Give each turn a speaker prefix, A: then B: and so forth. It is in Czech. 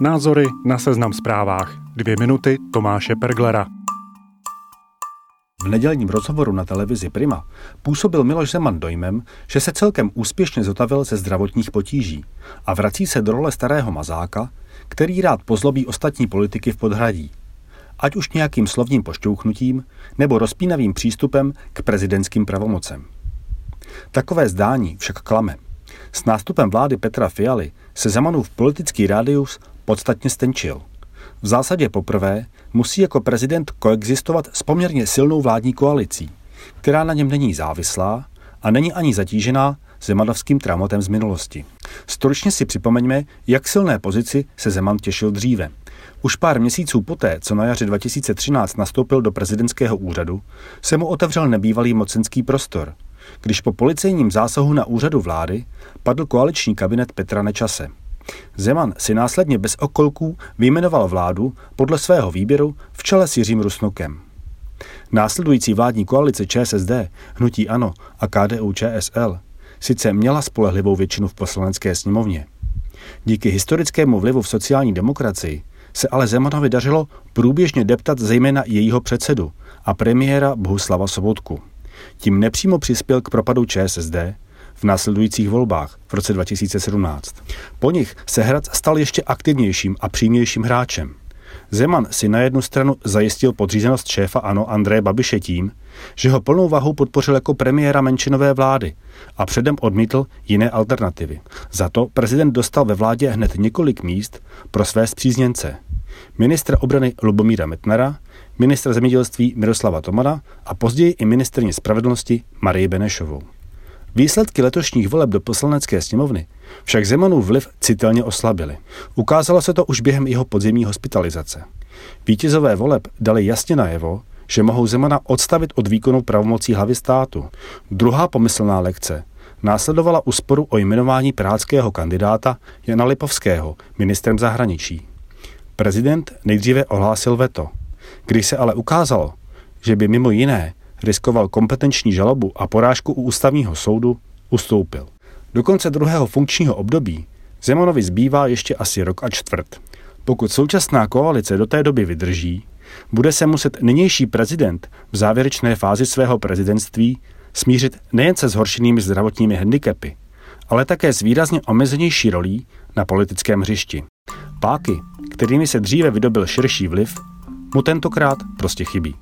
A: Názory na seznam zprávách. Dvě minuty Tomáše Perglera.
B: V nedělním rozhovoru na televizi Prima působil Miloš Zeman dojmem, že se celkem úspěšně zotavil ze zdravotních potíží a vrací se do role starého mazáka, který rád pozlobí ostatní politiky v podhradí. Ať už nějakým slovním pošťouchnutím nebo rozpínavým přístupem k prezidentským pravomocem. Takové zdání však klame. S nástupem vlády Petra Fialy se Zemanův politický rádius podstatně stenčil. V zásadě poprvé musí jako prezident koexistovat s poměrně silnou vládní koalicí, která na něm není závislá a není ani zatížená zemanovským traumatem z minulosti. Stručně si připomeňme, jak silné pozici se Zeman těšil dříve. Už pár měsíců poté, co na jaře 2013 nastoupil do prezidentského úřadu, se mu otevřel nebývalý mocenský prostor, když po policejním zásahu na úřadu vlády padl koaliční kabinet Petra Nečase. Zeman si následně bez okolků vyjmenoval vládu podle svého výběru v čele s Jiřím Rusnokem. Následující vládní koalice ČSSD, Hnutí Ano a KDU ČSL sice měla spolehlivou většinu v poslanecké sněmovně. Díky historickému vlivu v sociální demokracii se ale Zemanovi dařilo průběžně deptat zejména jejího předsedu a premiéra Bohuslava Sobotku. Tím nepřímo přispěl k propadu ČSSD v následujících volbách v roce 2017. Po nich se Hradc stal ještě aktivnějším a přímějším hráčem. Zeman si na jednu stranu zajistil podřízenost šéfa ANO Andreje Babiše tím, že ho plnou vahou podpořil jako premiéra menšinové vlády a předem odmítl jiné alternativy. Za to prezident dostal ve vládě hned několik míst pro své zpřízněnce. Ministra obrany Lubomíra Metnara, ministra zemědělství Miroslava Tomana a později i ministrně spravedlnosti Marie Benešovou. Výsledky letošních voleb do poslanecké sněmovny však Zemanův vliv citelně oslabily. Ukázalo se to už během jeho podzimní hospitalizace. Vítězové voleb dali jasně najevo, že mohou Zemana odstavit od výkonu pravomocí hlavy státu. Druhá pomyslná lekce následovala u sporu o jmenování pirátského kandidáta Jana Lipovského ministrem zahraničí. Prezident nejdříve ohlásil veto. Když se ale ukázalo, že by mimo jiné riskoval kompetenční žalobu a porážku u ústavního soudu, ustoupil. Do konce druhého funkčního období Zemanovi zbývá ještě asi rok a čtvrt. Pokud současná koalice do té doby vydrží, bude se muset nynější prezident v závěrečné fázi svého prezidentství smířit nejen se zhoršenými zdravotními handicapy, ale také s výrazně omezenější rolí na politickém hřišti. Páky, kterými se dříve vydobil širší vliv, mu tentokrát prostě chybí.